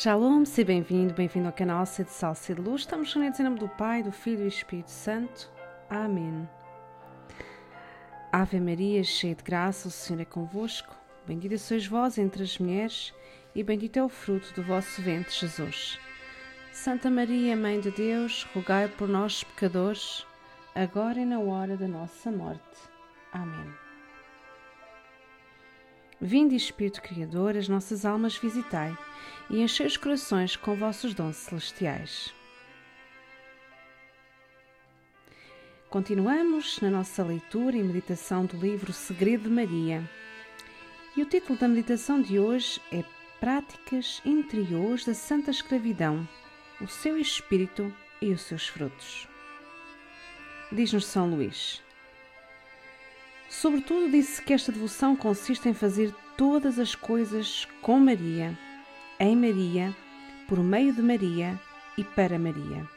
Shalom, seja bem-vindo, bem-vindo ao canal Sede Sal, Sede Luz. Estamos reunidos em nome do Pai, do Filho e do Espírito Santo. Amém. Ave Maria, cheia de graça, o Senhor é convosco. Bendita sois vós entre as mulheres e bendito é o fruto do vosso ventre, Jesus. Santa Maria, Mãe de Deus, rogai por nós, pecadores, agora e na hora da nossa morte. Amém. Vinde, Espírito Criador, as nossas almas visitai e enchei os corações com vossos dons celestiais. Continuamos na nossa leitura e meditação do livro Segredo de Maria. E o título da meditação de hoje é Práticas Interiores da Santa Escravidão, o seu espírito e os seus frutos. Diz-nos São Luís. Sobretudo, disse que esta devoção consiste em fazer todas as coisas com Maria, em Maria, por meio de Maria e para Maria.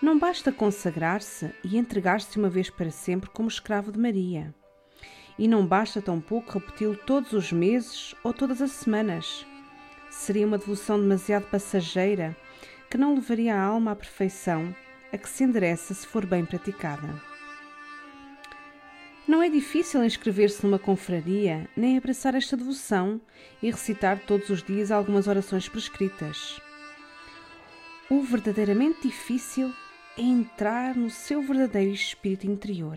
Não basta consagrar-se e entregar-se uma vez para sempre como escravo de Maria. E não basta tampouco repeti-lo todos os meses ou todas as semanas. Seria uma devoção demasiado passageira que não levaria a alma à perfeição, a que se endereça se for bem praticada. Não é difícil inscrever-se numa confraria, nem abraçar esta devoção e recitar todos os dias algumas orações prescritas. O verdadeiramente difícil é entrar no seu verdadeiro espírito interior,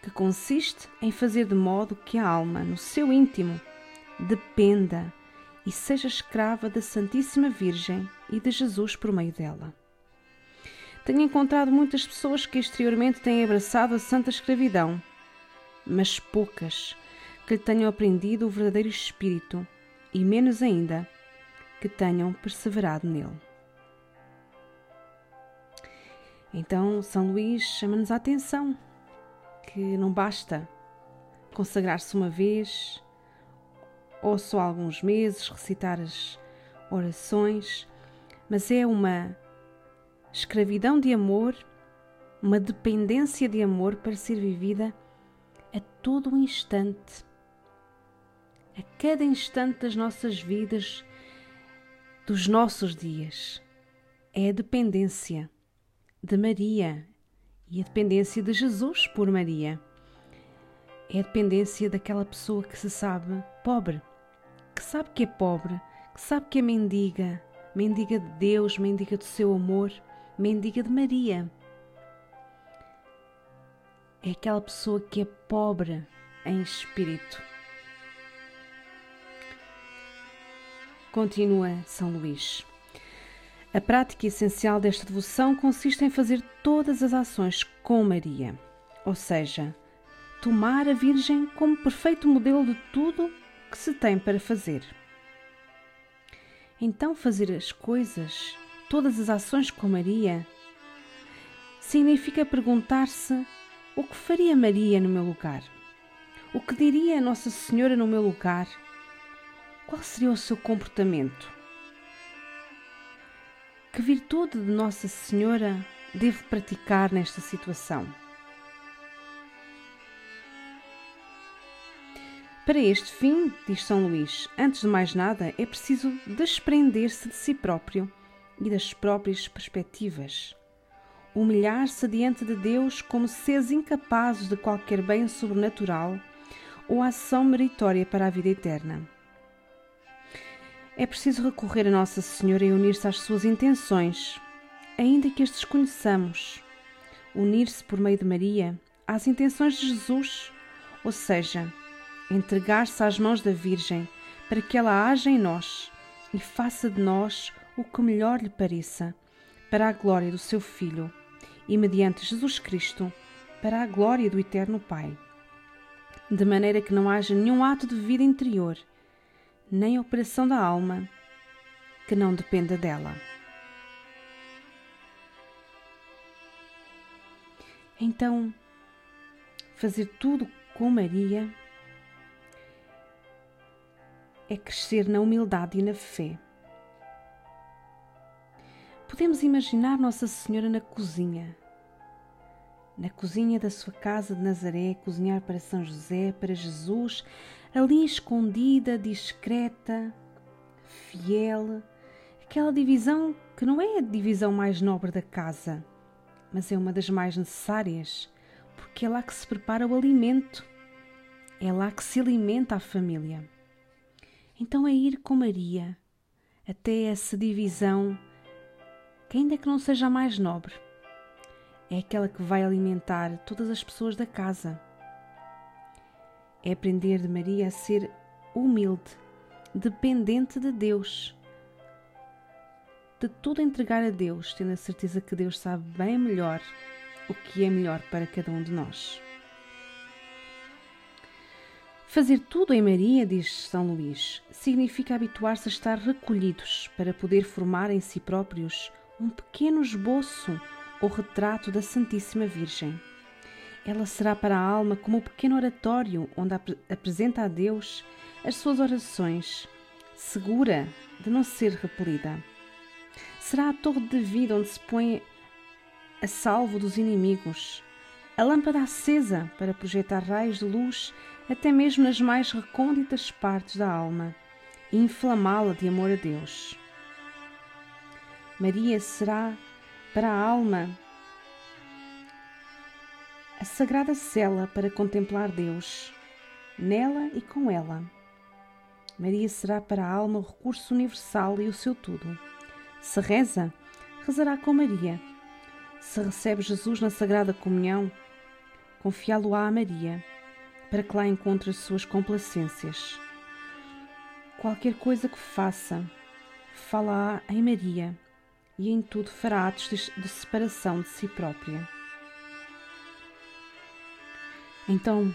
que consiste em fazer de modo que a alma, no seu íntimo, dependa e seja escrava da Santíssima Virgem e de Jesus por meio dela. Tenho encontrado muitas pessoas que exteriormente têm abraçado a santa escravidão mas poucas que tenham aprendido o verdadeiro espírito e menos ainda que tenham perseverado nele. Então, São Luís chama-nos a atenção que não basta consagrar-se uma vez ou só alguns meses, recitar as orações, mas é uma escravidão de amor, uma dependência de amor para ser vivida todo o instante, a cada instante das nossas vidas, dos nossos dias. É a dependência de Maria e a dependência de Jesus por Maria. É a dependência daquela pessoa que se sabe pobre, que sabe que é pobre, que sabe que é mendiga, mendiga de Deus, mendiga do seu amor, mendiga de Maria é aquela pessoa que é pobre em espírito. Continua São Luís. A prática essencial desta devoção consiste em fazer todas as ações com Maria, ou seja, tomar a Virgem como perfeito modelo de tudo que se tem para fazer. Então, fazer as coisas, todas as ações com Maria, significa perguntar-se o que faria Maria no meu lugar? O que diria Nossa Senhora no meu lugar? Qual seria o seu comportamento? Que virtude de Nossa Senhora devo praticar nesta situação? Para este fim, diz São Luís, antes de mais nada é preciso desprender-se de si próprio e das próprias perspectivas humilhar-se diante de Deus como seres incapazes de qualquer bem sobrenatural ou ação meritória para a vida eterna. É preciso recorrer a Nossa Senhora e unir-se às suas intenções, ainda que as desconheçamos. Unir-se por meio de Maria às intenções de Jesus, ou seja, entregar-se às mãos da Virgem para que ela haja em nós e faça de nós o que melhor lhe pareça, para a glória do seu Filho e mediante Jesus Cristo para a glória do Eterno Pai, de maneira que não haja nenhum ato de vida interior, nem operação da alma que não dependa dela. Então, fazer tudo com Maria é crescer na humildade e na fé. Podemos imaginar Nossa Senhora na cozinha, na cozinha da sua casa de Nazaré, cozinhar para São José, para Jesus, ali escondida, discreta, fiel, aquela divisão que não é a divisão mais nobre da casa, mas é uma das mais necessárias, porque é lá que se prepara o alimento, é lá que se alimenta a família. Então é ir com Maria até essa divisão, que ainda que não seja a mais nobre, é aquela que vai alimentar todas as pessoas da casa. É aprender de Maria a ser humilde, dependente de Deus, de tudo entregar a Deus, tendo a certeza que Deus sabe bem melhor o que é melhor para cada um de nós. Fazer tudo em Maria, diz São Luís, significa habituar-se a estar recolhidos para poder formar em si próprios um pequeno esboço ou retrato da Santíssima Virgem. Ela será para a alma como o pequeno oratório onde ap apresenta a Deus as suas orações, segura de não ser repelida. Será a torre de vida onde se põe a salvo dos inimigos, a lâmpada acesa para projetar raios de luz até mesmo nas mais recônditas partes da alma, e inflamá-la de amor a Deus. Maria será para a alma a sagrada cela para contemplar Deus, nela e com ela. Maria será para a alma o recurso universal e o seu tudo. Se reza, rezará com Maria. Se recebe Jesus na Sagrada Comunhão, confiá-lo-á a Maria para que lá encontre as suas complacências. Qualquer coisa que faça, fala em Maria e em tudo fará atos de separação de si própria. Então,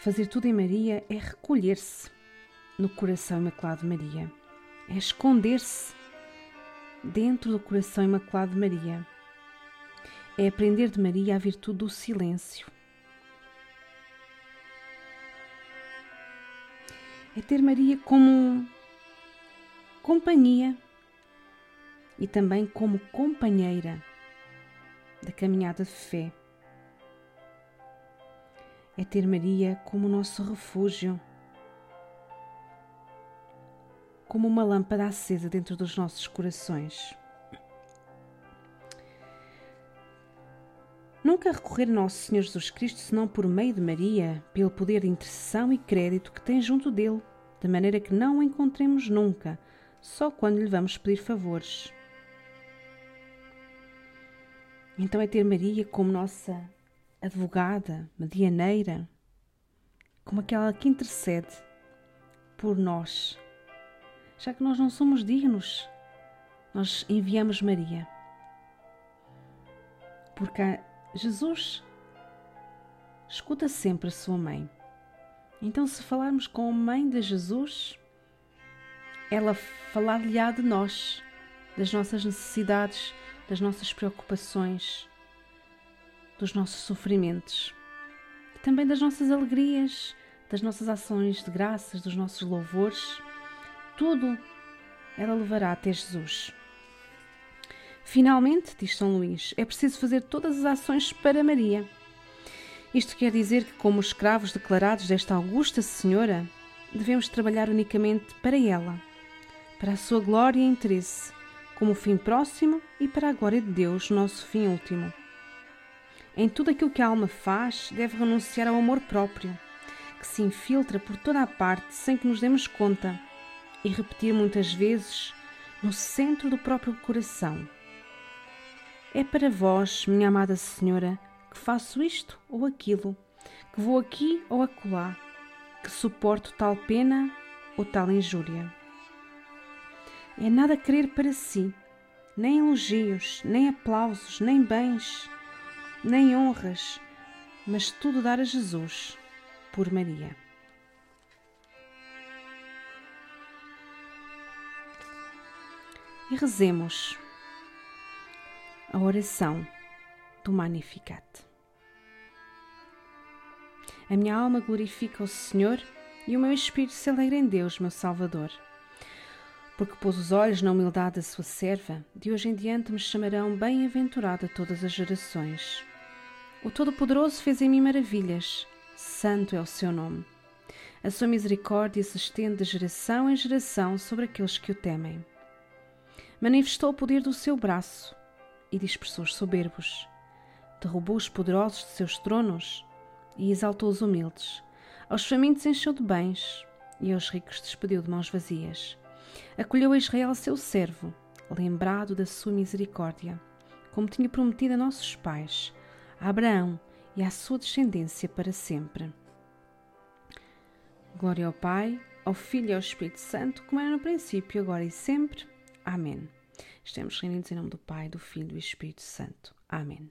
fazer tudo em Maria é recolher-se no coração imaculado de Maria, é esconder-se dentro do coração imaculado de Maria, é aprender de Maria a virtude do silêncio. É ter Maria como companhia e também como companheira da caminhada de fé. É ter Maria como nosso refúgio, como uma lâmpada acesa dentro dos nossos corações. Nunca recorrer a Nosso Senhor Jesus Cristo senão por meio de Maria, pelo poder de intercessão e crédito que tem junto dele, de maneira que não o encontremos nunca, só quando lhe vamos pedir favores. Então é ter Maria como nossa advogada, medianeira, como aquela que intercede por nós. Já que nós não somos dignos, nós enviamos Maria. Porque Jesus escuta sempre a sua mãe. Então, se falarmos com a mãe de Jesus, ela falar-lhe-á de nós, das nossas necessidades, das nossas preocupações, dos nossos sofrimentos, e também das nossas alegrias, das nossas ações de graças, dos nossos louvores. Tudo ela levará até Jesus. Finalmente, diz São Luís, é preciso fazer todas as ações para Maria. Isto quer dizer que, como escravos declarados desta augusta Senhora, devemos trabalhar unicamente para ela, para a sua glória e interesse, como fim próximo e para a glória de Deus, nosso fim último. Em tudo aquilo que a alma faz, deve renunciar ao amor próprio, que se infiltra por toda a parte sem que nos demos conta, e repetir muitas vezes no centro do próprio coração é para vós, minha amada Senhora, que faço isto ou aquilo, que vou aqui ou acolá, que suporto tal pena ou tal injúria. É nada querer para si, nem elogios, nem aplausos, nem bens, nem honras, mas tudo dar a Jesus por Maria. E rezemos a oração do Magnificat. A minha alma glorifica o Senhor e o meu espírito se alegra em Deus, meu Salvador. Porque pôs os olhos na humildade da sua serva, de hoje em diante me chamarão bem-aventurada todas as gerações. O Todo-Poderoso fez em mim maravilhas, santo é o seu nome. A sua misericórdia se estende de geração em geração sobre aqueles que o temem. Manifestou o poder do seu braço e dispersou os soberbos. Derrubou os poderosos de seus tronos e exaltou os humildes. Aos famintos encheu de bens e aos ricos despediu de mãos vazias. Acolheu a Israel seu servo, lembrado da sua misericórdia, como tinha prometido a nossos pais, a Abraão e à sua descendência para sempre. Glória ao Pai, ao Filho e ao Espírito Santo, como era no princípio, agora e sempre. Amém. Estamos reunidos em nome do Pai, do Filho e do Espírito Santo. Amém.